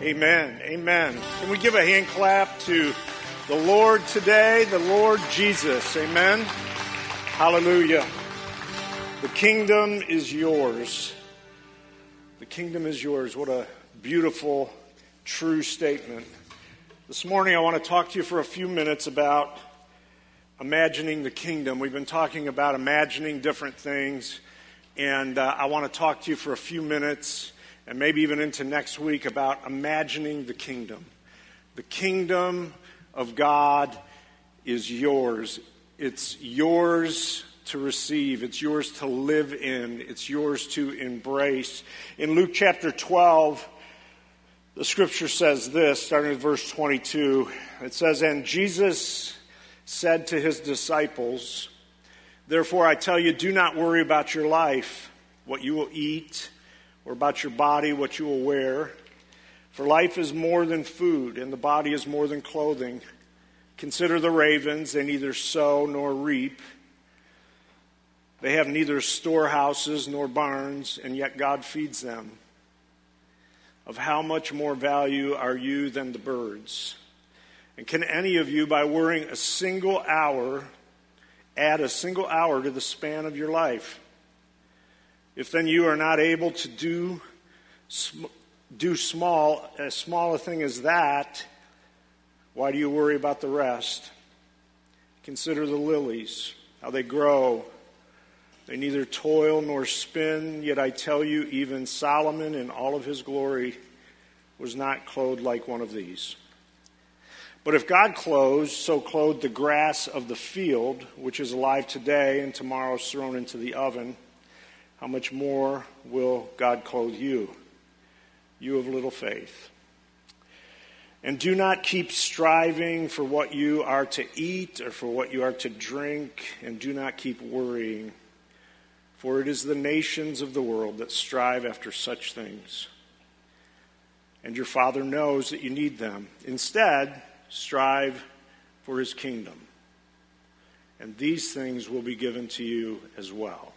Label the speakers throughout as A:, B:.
A: Amen. Amen. Can we give a hand clap to the Lord today, the Lord Jesus? Amen. Hallelujah. The kingdom is yours. The kingdom is yours. What a beautiful, true statement. This morning, I want to talk to you for a few minutes about imagining the kingdom. We've been talking about imagining different things, and uh, I want to talk to you for a few minutes and maybe even into next week about imagining the kingdom. The kingdom of God is yours. It's yours to receive, it's yours to live in, it's yours to embrace. In Luke chapter 12, the scripture says this, starting with verse 22. It says, And Jesus said to his disciples, Therefore I tell you, do not worry about your life, what you will eat or about your body, what you will wear. For life is more than food, and the body is more than clothing. Consider the ravens, they neither sow nor reap. They have neither storehouses nor barns, and yet God feeds them. Of how much more value are you than the birds? And can any of you, by worrying a single hour, add a single hour to the span of your life? If then you are not able to do, do small, as small a thing as that, why do you worry about the rest? Consider the lilies, how they grow. They neither toil nor spin, yet I tell you, even Solomon in all of his glory was not clothed like one of these. But if God clothes, so clothed the grass of the field, which is alive today and tomorrow is thrown into the oven, how much more will God clothe you, you of little faith? And do not keep striving for what you are to eat or for what you are to drink, and do not keep worrying, for it is the nations of the world that strive after such things. And your Father knows that you need them. Instead, strive for his kingdom. And these things will be given to you as well.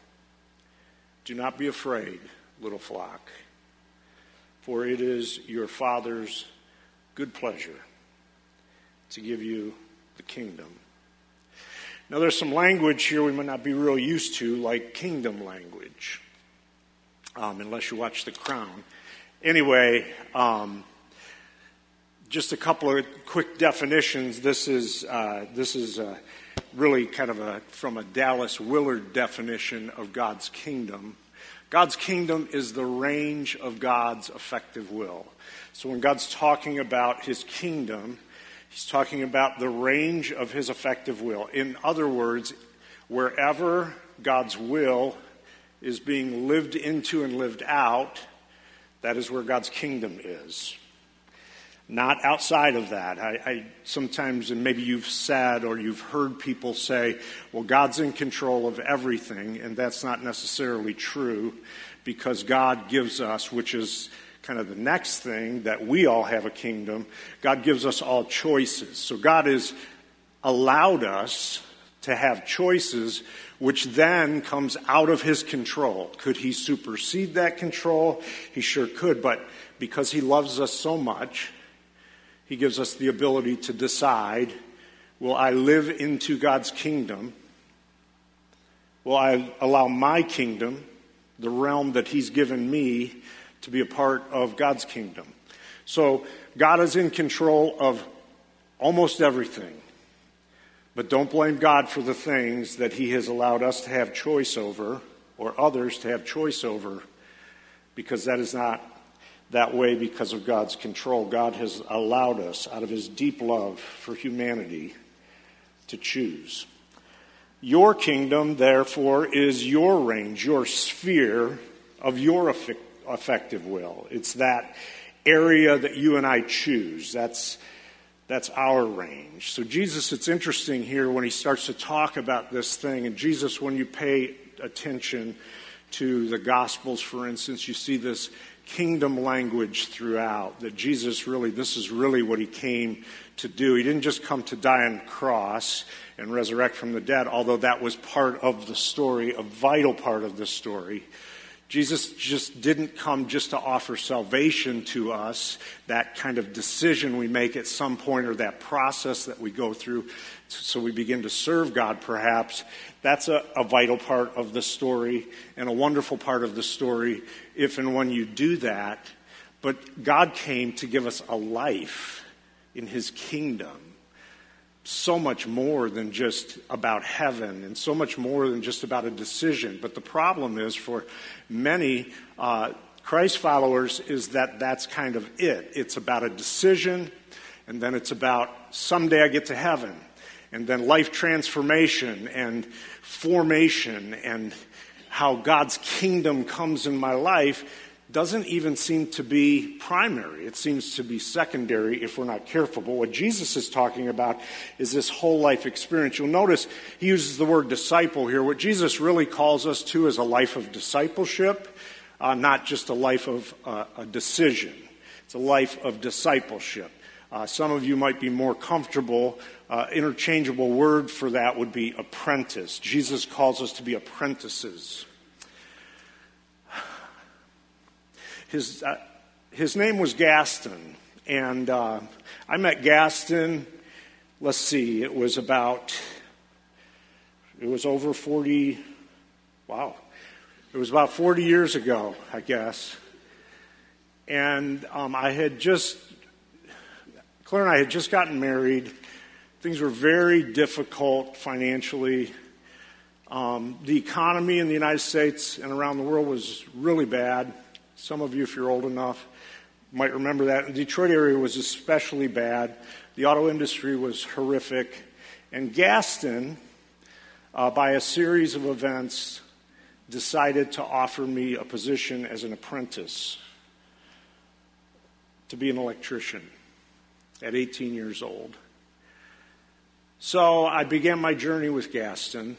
A: Do not be afraid, little flock, for it is your Father's good pleasure to give you the kingdom. Now, there's some language here we might not be real used to, like kingdom language, um, unless you watch The Crown. Anyway, um, just a couple of quick definitions. This is uh, this is uh, really kind of a from a Dallas Willard definition of God's kingdom. God's kingdom is the range of God's effective will. So when God's talking about his kingdom, he's talking about the range of his effective will. In other words, wherever God's will is being lived into and lived out, that is where God's kingdom is not outside of that. I, I, sometimes, and maybe you've said or you've heard people say, well, God's in control of everything, and that's not necessarily true because God gives us, which is kind of the next thing, that we all have a kingdom. God gives us all choices. So God has allowed us to have choices, which then comes out of his control. Could he supersede that control? He sure could, but because he loves us so much, he gives us the ability to decide will I live into God's kingdom? Will I allow my kingdom, the realm that He's given me, to be a part of God's kingdom? So, God is in control of almost everything. But don't blame God for the things that He has allowed us to have choice over or others to have choice over because that is not that way because of God's control. God has allowed us, out of his deep love for humanity, to choose. Your kingdom, therefore, is your range, your sphere of your effective will. It's that area that you and I choose. That's, that's our range. So, Jesus, it's interesting here when he starts to talk about this thing. And, Jesus, when you pay attention to the Gospels, for instance, you see this kingdom language throughout. That Jesus really, this is really what he came to do. He didn't just come to die on the cross and resurrect from the dead, although that was part of the story, a vital part of the story. Jesus just didn't come just to offer salvation to us, that kind of decision we make at some point or that process that we go through so we begin to serve God, perhaps. That's a, a vital part of the story and a wonderful part of the story if and when you do that. But God came to give us a life in His kingdom so much more than just about heaven and so much more than just about a decision. But the problem is for many uh, Christ followers is that that's kind of it. It's about a decision, and then it's about someday I get to heaven, and then life transformation and formation and how God's kingdom comes in my life doesn't even seem to be primary. It seems to be secondary if we're not careful. But what Jesus is talking about is this whole life experience. You'll notice he uses the word disciple here. What Jesus really calls us to is a life of discipleship, uh, not just a life of uh, a decision. It's a life of discipleship. Uh, some of you might be more comfortable. Uh, interchangeable word for that would be apprentice. Jesus calls us to be apprentices. His, uh, his name was Gaston, and uh, I met Gaston, let's see, it was about, it was over 40, wow, it was about 40 years ago, I guess. And um, I had just, Claire and I had just gotten married. Things were very difficult financially. Um, the economy in the United States and around the world was really bad. Some of you, if you're old enough, might remember that. The Detroit area was especially bad. The auto industry was horrific. And Gaston, uh, by a series of events, decided to offer me a position as an apprentice to be an electrician at 18 years old. So I began my journey with Gaston.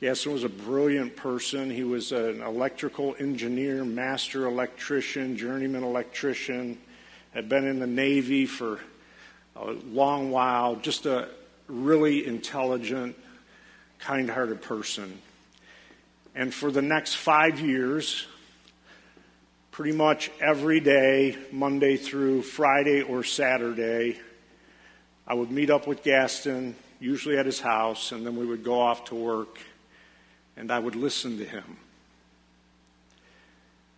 A: Gaston was a brilliant person. He was an electrical engineer, master electrician, journeyman electrician, had been in the Navy for a long while, just a really intelligent, kind hearted person. And for the next five years, pretty much every day, Monday through Friday or Saturday, I would meet up with Gaston, usually at his house, and then we would go off to work and I would listen to him.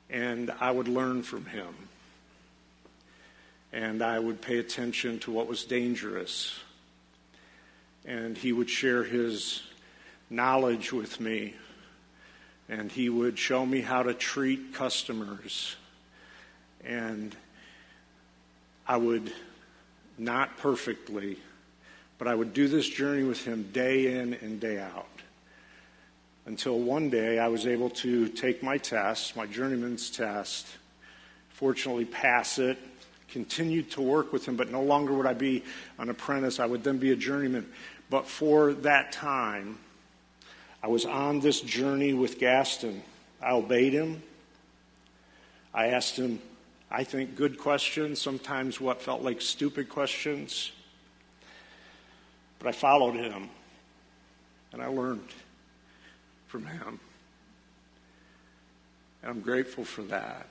A: And I would learn from him. And I would pay attention to what was dangerous. And he would share his knowledge with me. And he would show me how to treat customers. And I would, not perfectly, but I would do this journey with him day in and day out until one day I was able to take my test, my journeyman's test, fortunately pass it, continued to work with him, but no longer would I be an apprentice. I would then be a journeyman. But for that time, I was on this journey with Gaston. I obeyed him. I asked him, I think, good questions, sometimes what felt like stupid questions. But I followed him and I learned from Him. And I'm grateful for that.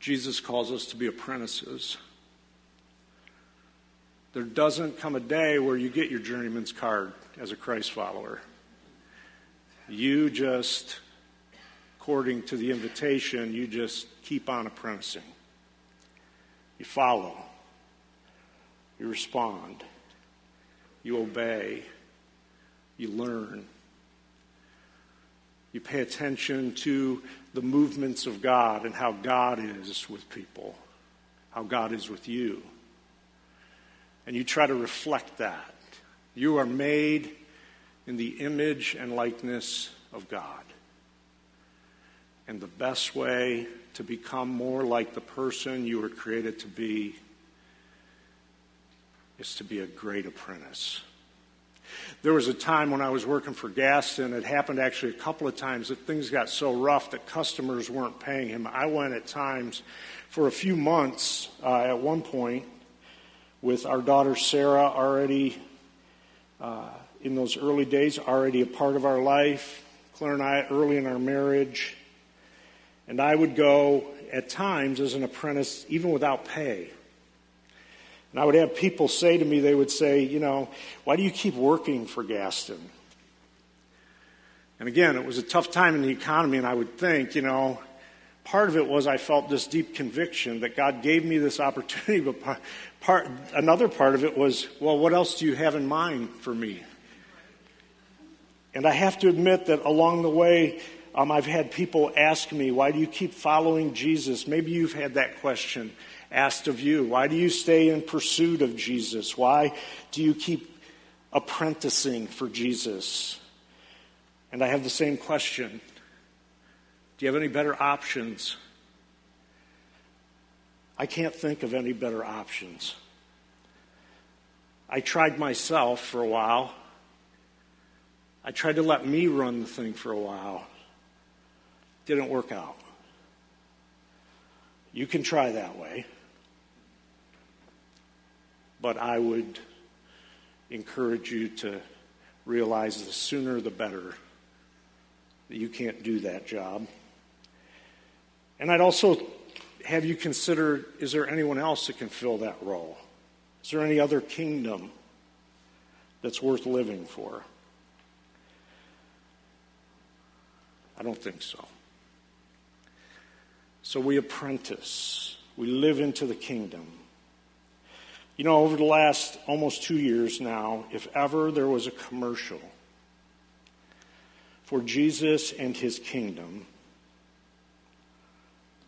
A: Jesus calls us to be apprentices. There doesn't come a day where you get your journeyman's card as a Christ follower. You just, according to the invitation, you just keep on apprenticing. You follow. You respond. You obey. You learn. You pay attention to the movements of God and how God is with people, how God is with you. And you try to reflect that. You are made in the image and likeness of God. And the best way to become more like the person you were created to be is to be a great apprentice. There was a time when I was working for Gaston, it happened actually a couple of times that things got so rough that customers weren't paying him. I went at times for a few months uh, at one point with our daughter Sarah already uh, in those early days, already a part of our life, Claire and I, early in our marriage, and I would go at times as an apprentice, even without pay. And I would have people say to me, they would say, you know, why do you keep working for Gaston? And again, it was a tough time in the economy, and I would think, you know, part of it was I felt this deep conviction that God gave me this opportunity, but part, another part of it was, well, what else do you have in mind for me? And I have to admit that along the way, um, I've had people ask me, why do you keep following Jesus? Maybe you've had that question asked of you. Why do you stay in pursuit of Jesus? Why do you keep apprenticing for Jesus? And I have the same question Do you have any better options? I can't think of any better options. I tried myself for a while. I tried to let me run the thing for a while. Didn't work out. You can try that way. But I would encourage you to realize the sooner the better that you can't do that job. And I'd also have you consider is there anyone else that can fill that role? Is there any other kingdom that's worth living for? I don't think so. So we apprentice, we live into the kingdom. You know, over the last almost two years now, if ever there was a commercial for Jesus and his kingdom,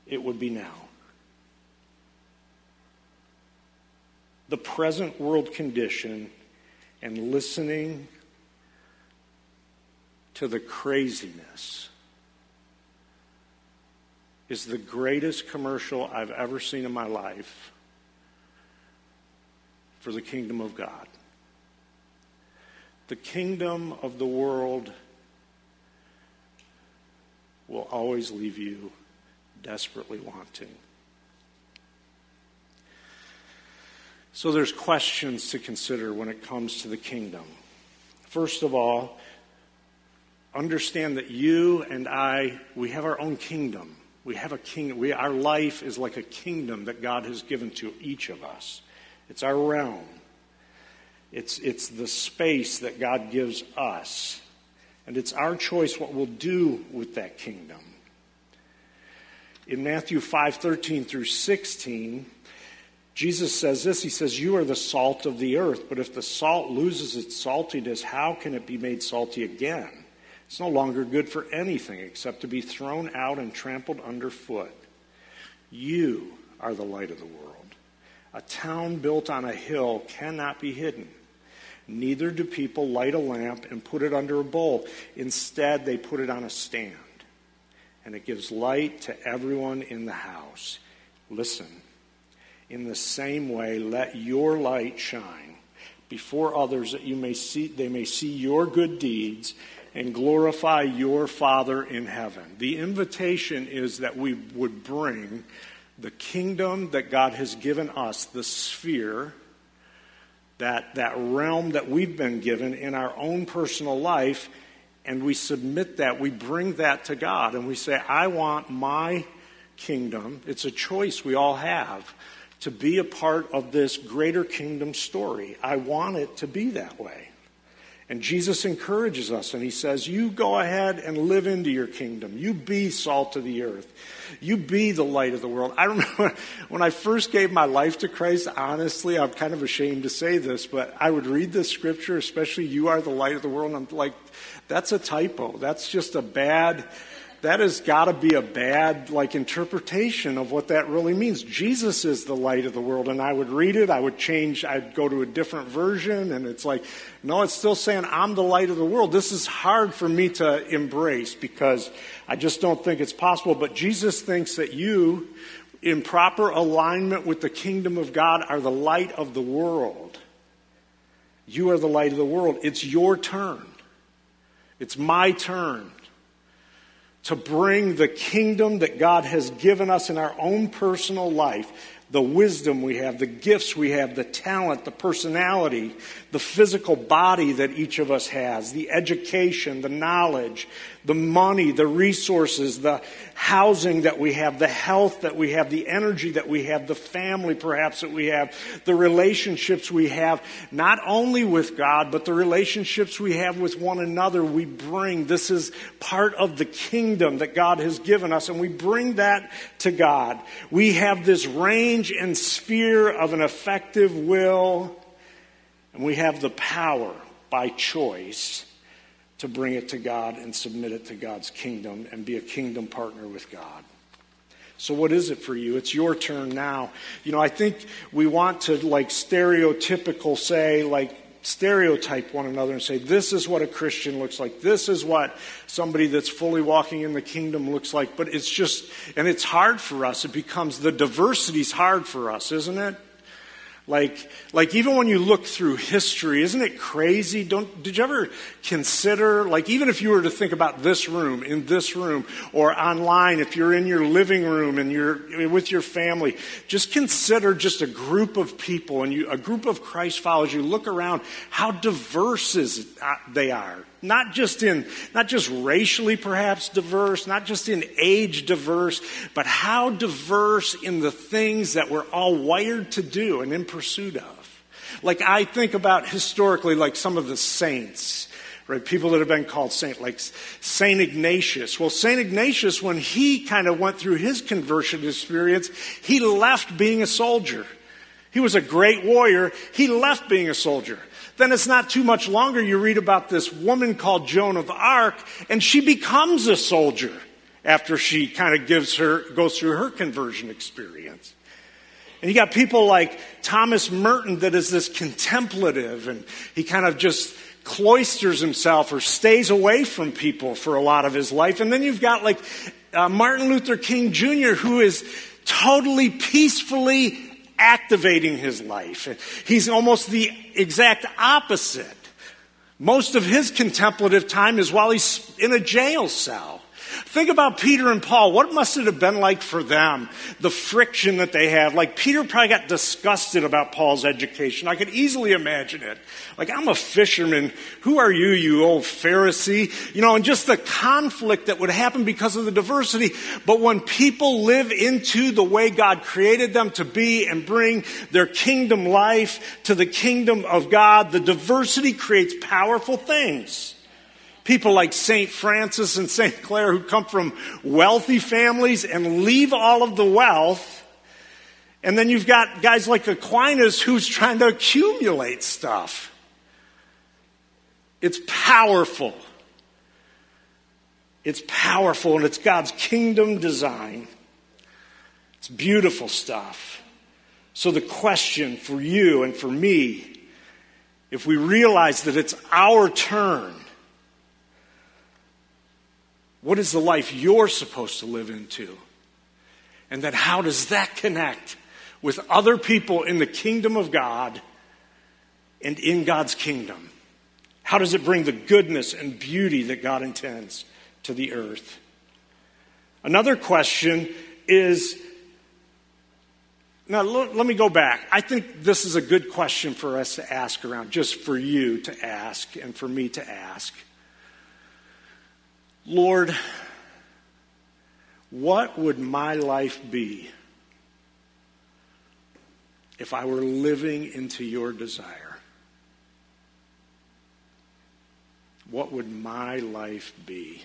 A: it would be now. The present world condition and listening to the craziness is the greatest commercial I've ever seen in my life for the kingdom of God. The kingdom of the world will always leave you desperately wanting. So there's questions to consider when it comes to the kingdom. First of all, understand that you and I, we have our own kingdom. We have a kingdom. We, our life is like a kingdom that God has given to each of us. It's our realm. It's, it's the space that God gives us. And it's our choice what we'll do with that kingdom. In Matthew 5 13 through 16, Jesus says this He says, You are the salt of the earth, but if the salt loses its saltiness, how can it be made salty again? It's no longer good for anything except to be thrown out and trampled underfoot. You are the light of the world. A town built on a hill cannot be hidden. Neither do people light a lamp and put it under a bowl. Instead, they put it on a stand, and it gives light to everyone in the house. Listen, in the same way, let your light shine before others that you may see, they may see your good deeds and glorify your Father in heaven. The invitation is that we would bring the kingdom that God has given us, the sphere that, that realm that we've been given in our own personal life, and we submit that, we bring that to God, and we say, I want my kingdom. It's a choice we all have to be a part of this greater kingdom story. I want it to be that way. And Jesus encourages us and he says, You go ahead and live into your kingdom. You be salt of the earth. You be the light of the world. I remember when I first gave my life to Christ, honestly, I'm kind of ashamed to say this, but I would read this scripture, especially, You are the light of the world, and I'm like, That's a typo. That's just a bad that has got to be a bad like interpretation of what that really means. Jesus is the light of the world, and I would read it, I would change, I'd go to a different version, and it's like, no, it's still saying I'm the light of the world. This is hard for me to embrace because I just don't think it's possible. But Jesus thinks that you, in proper alignment with the kingdom of God, are the light of the world. You are the light of the world. It's your turn. It's my turn to bring the kingdom that God has given us in our own personal life, the wisdom we have, the gifts we have, the talent, the personality, the physical body that each of us has, the education, the knowledge, the money, the resources, the housing that we have, the health that we have, the energy that we have, the family perhaps that we have, the relationships we have, not only with God, but the relationships we have with one another we bring. This is part of the kingdom that God has given us, and we bring that to God. We have this range and sphere of an effective will, and we have the power by choice to bring it to God and submit it to God's kingdom and be a kingdom partner with God. So, what is it for you? It's your turn now. You know, I think we want to, like, stereotypical say, like, stereotype one another and say, this is what a Christian looks like. This is what somebody that's fully walking in the kingdom looks like. But it's just, and it's hard for us. It becomes, the diversity's hard for us, isn't it? Like, like even when you look through history, isn't it crazy? Don't, did you ever consider, like even if you were to think about this room, in this room, or online, if you're in your living room and you're with your family, just consider just a group of people and you, a group of Christ followers, you look around, how diverse is, uh, they are. Not just in, not just racially perhaps diverse, not just in age diverse, but how diverse in the things that we're all wired to do and in pursuit of. Like I think about historically, like some of the saints, right? People that have been called saint, like Saint Ignatius. Well, Saint Ignatius, when he kind of went through his conversion experience, he left being a soldier. He was a great warrior. He left being a soldier. Then it's not too much longer. You read about this woman called Joan of Arc, and she becomes a soldier after she kind of gives her, goes through her conversion experience. And you got people like Thomas Merton that is this contemplative, and he kind of just cloisters himself or stays away from people for a lot of his life. And then you've got like uh, Martin Luther King Jr., who is totally peacefully activating his life. He's almost the exact opposite. Most of his contemplative time is while he's in a jail cell. Think about Peter and Paul. What must it have been like for them? The friction that they had. Like Peter probably got disgusted about Paul's education. I could easily imagine it. Like, I'm a fisherman. Who are you, you old Pharisee? You know, and just the conflict that would happen because of the diversity. But when people live into the way God created them to be and bring their kingdom life to the kingdom of God, the diversity creates powerful things people like St. Francis and St. Clare who come from wealthy families and leave all of the wealth. And then you've got guys like Aquinas who's trying to accumulate stuff. It's powerful. It's powerful and it's God's kingdom design. It's beautiful stuff. So, the question for you and for me, if we realize that it's our turn what is the life you're supposed to live into? And then how does that connect with other people in the kingdom of God and in God's kingdom? How does it bring the goodness and beauty that God intends to the earth? Another question is now let me go back. I think this is a good question for us to ask around, just for you to ask and for me to ask. Lord, what would my life be if I were living into your desire? What would my life be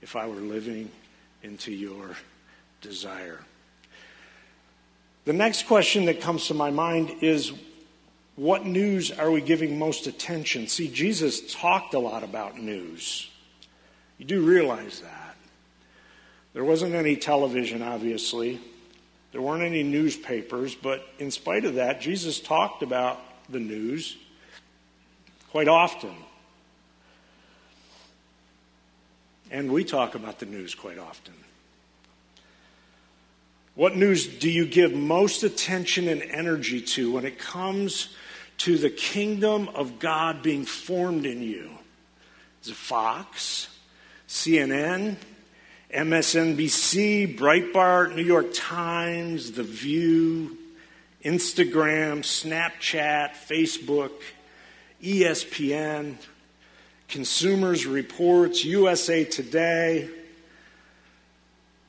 A: if I were living into your desire? The next question that comes to my mind is what news are we giving most attention? See, Jesus talked a lot about news. You do realize that. There wasn't any television, obviously. There weren't any newspapers, but in spite of that, Jesus talked about the news quite often. And we talk about the news quite often. What news do you give most attention and energy to when it comes to the kingdom of God being formed in you? Is it Fox? CNN, MSNBC, Breitbart, New York Times, The View, Instagram, Snapchat, Facebook, ESPN, Consumers Reports, USA Today.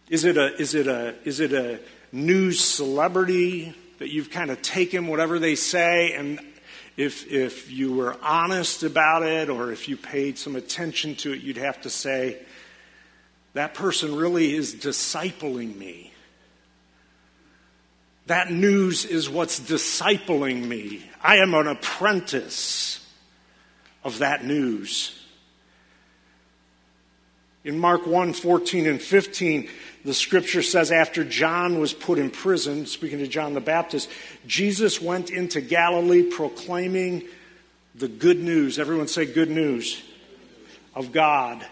A: Is it a, is it a, is it a news celebrity that you've kind of taken whatever they say and if, if you were honest about it or if you paid some attention to it, you'd have to say, that person really is discipling me. That news is what's discipling me. I am an apprentice of that news. In Mark 1 14 and 15, the scripture says, after John was put in prison, speaking to John the Baptist, Jesus went into Galilee proclaiming the good news. Everyone say, good news of God.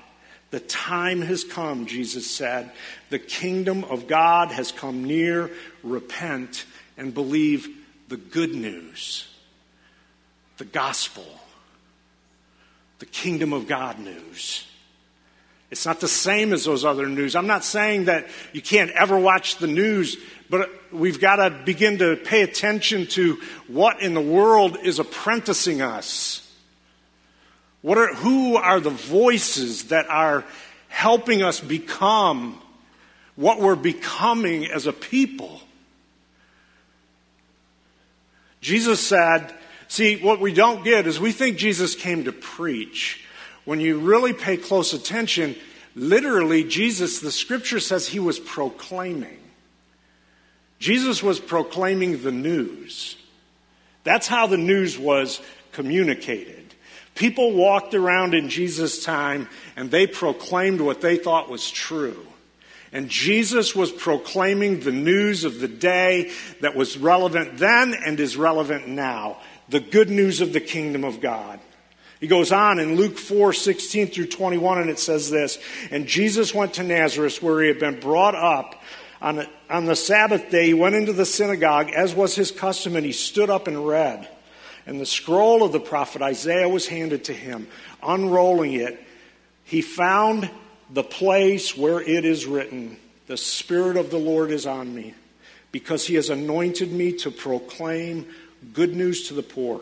A: The time has come, Jesus said. The kingdom of God has come near. Repent and believe the good news, the gospel, the kingdom of God news. It's not the same as those other news. I'm not saying that you can't ever watch the news, but we've got to begin to pay attention to what in the world is apprenticing us. What are, who are the voices that are helping us become what we're becoming as a people? Jesus said, see, what we don't get is we think Jesus came to preach when you really pay close attention, literally, Jesus, the scripture says he was proclaiming. Jesus was proclaiming the news. That's how the news was communicated. People walked around in Jesus' time and they proclaimed what they thought was true. And Jesus was proclaiming the news of the day that was relevant then and is relevant now the good news of the kingdom of God. He goes on in Luke 4 16 through 21, and it says this And Jesus went to Nazareth, where he had been brought up. On, on the Sabbath day, he went into the synagogue, as was his custom, and he stood up and read. And the scroll of the prophet Isaiah was handed to him. Unrolling it, he found the place where it is written, The Spirit of the Lord is on me, because he has anointed me to proclaim good news to the poor.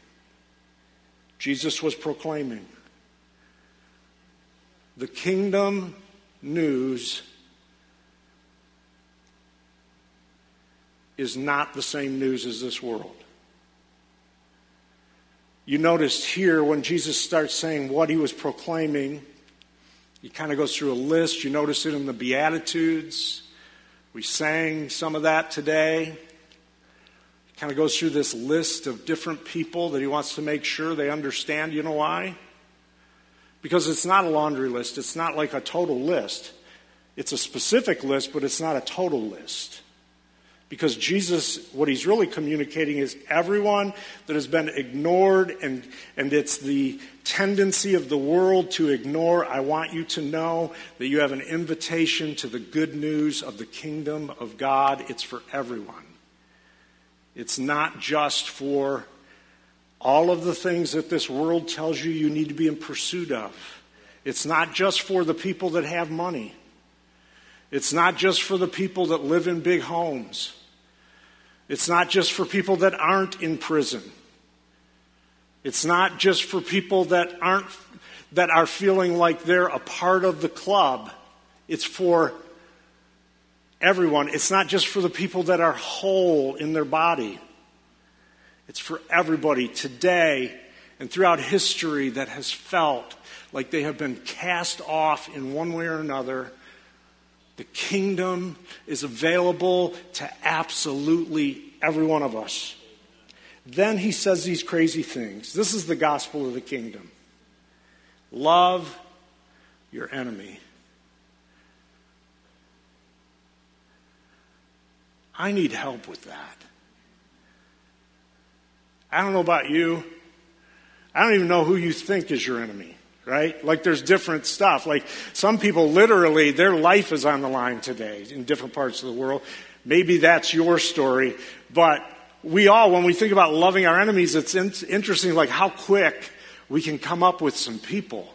A: Jesus was proclaiming. The kingdom news is not the same news as this world. You noticed here when Jesus starts saying what he was proclaiming, he kind of goes through a list. You notice it in the Beatitudes. We sang some of that today kind of goes through this list of different people that he wants to make sure they understand. You know why? Because it's not a laundry list, it's not like a total list. It's a specific list, but it's not a total list. Because Jesus, what he's really communicating is everyone that has been ignored, and, and it's the tendency of the world to ignore. I want you to know that you have an invitation to the good news of the kingdom of God. It's for everyone. It's not just for all of the things that this world tells you you need to be in pursuit of. It's not just for the people that have money. It's not just for the people that live in big homes. It's not just for people that aren't in prison. It's not just for people that aren't that are feeling like they're a part of the club. It's for everyone. It's not just for the people that are whole in their body, it's for everybody today and throughout history that has felt like they have been cast off in one way or another. The kingdom is available to absolutely every one of us. Then he says these crazy things. This is the gospel of the kingdom. Love your enemy. I need help with that. I don't know about you. I don't even know who you think is your enemy, right? Like there's different stuff. Like some people literally, their life is on the line today in different parts of the world. Maybe that's your story, but we all, when we think about loving our enemies, it's in- interesting like how quick we can come up with some people.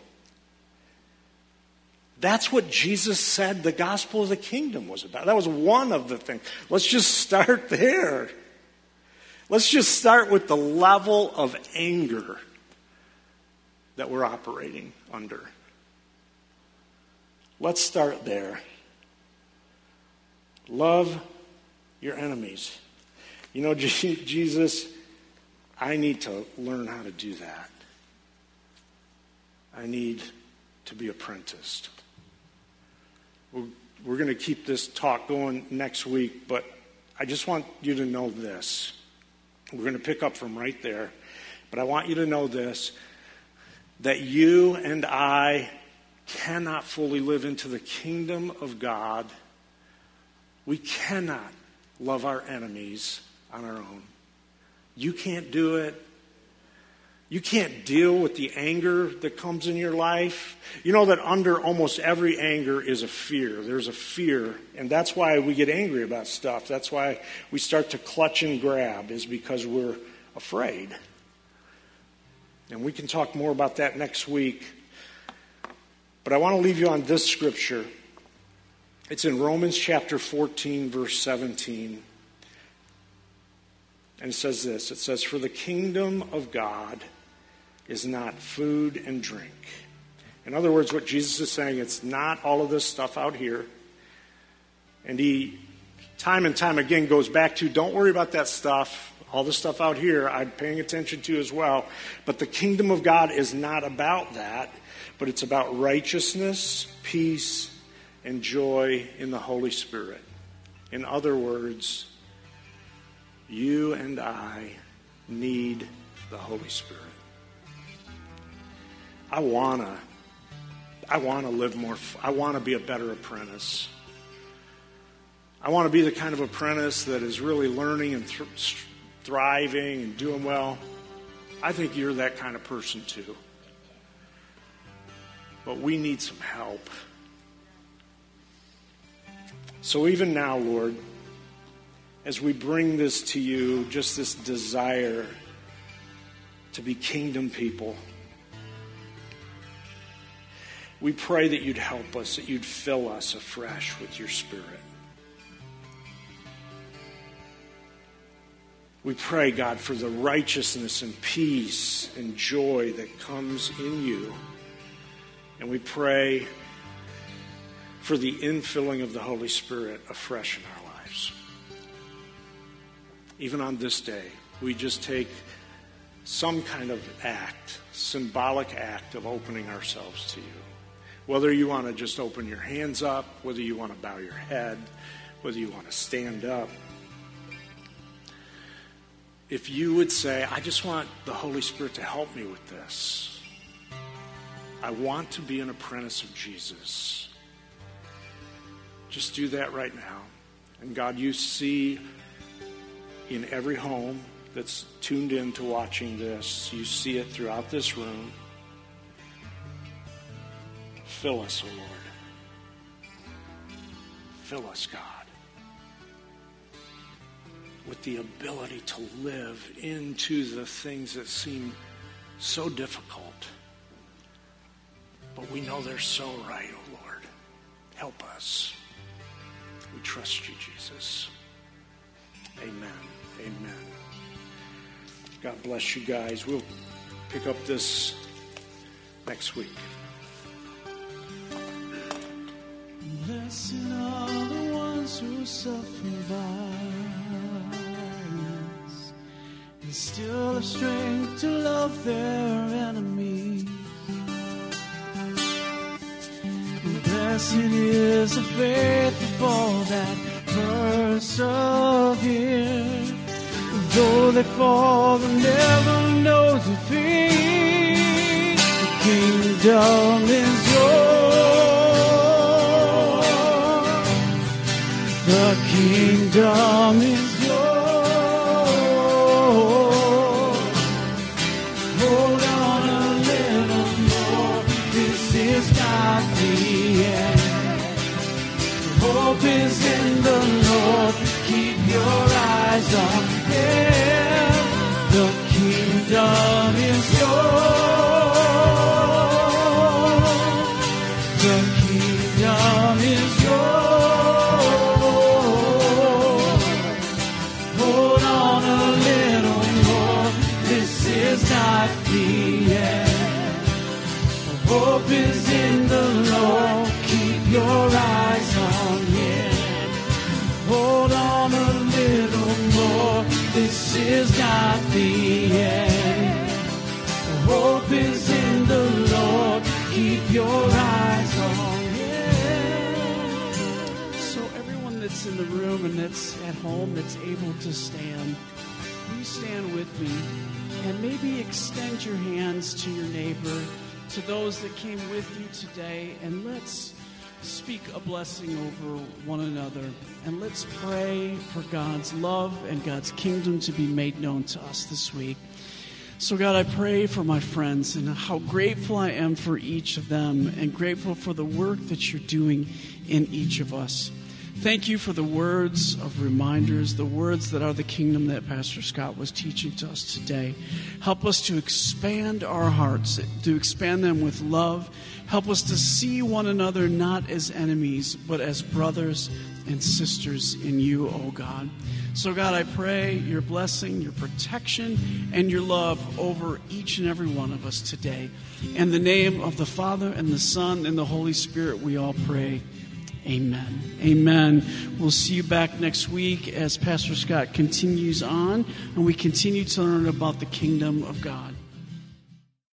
A: That's what Jesus said the gospel of the kingdom was about. That was one of the things. Let's just start there. Let's just start with the level of anger that we're operating under. Let's start there. Love your enemies. You know, Jesus, I need to learn how to do that. I need to be apprenticed. We're, we're going to keep this talk going next week, but I just want you to know this. We're going to pick up from right there, but I want you to know this that you and I cannot fully live into the kingdom of God. We cannot love our enemies on our own. You can't do it. You can't deal with the anger that comes in your life. You know that under almost every anger is a fear. There's a fear, and that's why we get angry about stuff. That's why we start to clutch and grab, is because we're afraid. And we can talk more about that next week. But I want to leave you on this scripture. It's in Romans chapter 14, verse 17. And it says this it says, For the kingdom of God is not food and drink. In other words, what Jesus is saying, it's not all of this stuff out here. And he, time and time again, goes back to don't worry about that stuff. All the stuff out here, I'm paying attention to as well. But the kingdom of God is not about that, but it's about righteousness, peace, and joy in the Holy Spirit. In other words, you and I need the Holy Spirit. I want to I want to live more I want to be a better apprentice. I want to be the kind of apprentice that is really learning and th- thriving and doing well. I think you're that kind of person too. But we need some help. So even now, Lord, as we bring this to you, just this desire to be kingdom people. We pray that you'd help us, that you'd fill us afresh with your Spirit. We pray, God, for the righteousness and peace and joy that comes in you. And we pray for the infilling of the Holy Spirit afresh in our lives even on this day, we just take some kind of act, symbolic act of opening ourselves to you. Whether you want to just open your hands up, whether you want to bow your head, whether you want to stand up. If you would say, I just want the Holy Spirit to help me with this, I want to be an apprentice of Jesus. Just do that right now. And God, you see in every home that's tuned in to watching this. You see it throughout this room. Fill us, O Lord. Fill us, God, with the ability to live into the things that seem so difficult. But we know they're so right, O Lord. Help us. We trust you, Jesus. Amen. Amen. God bless you guys. We'll pick up this next week.
B: Blessed are the ones who suffer violence and still have strength to love their enemies. Blessed is the faithful that persevere. Though they fall, they'll never know defeat. The kingdom is yours. Kingdom. is yours. Hold on a little more. This is not the end. Hope is in the Lord. Keep your eyes on home that's able to stand, you stand with me and maybe extend your hands to your neighbor, to those that came with you today, and let's speak a blessing over one another. And let's pray for God's love and God's kingdom to be made known to us this week. So, God, I pray for my friends and how grateful I am for each of them and grateful for the work that you're doing in each of us. Thank you for the words of reminders, the words that are the kingdom that Pastor Scott was teaching to us today. Help us to expand our hearts, to expand them with love. Help us to see one another not as enemies, but as brothers and sisters in you, O God. So, God, I pray your blessing, your protection, and your love over each and every one of us today. In the name of the Father, and the Son, and the Holy Spirit, we all pray. Amen. Amen. We'll see you back next week as Pastor Scott continues on and we continue to learn about the kingdom of God.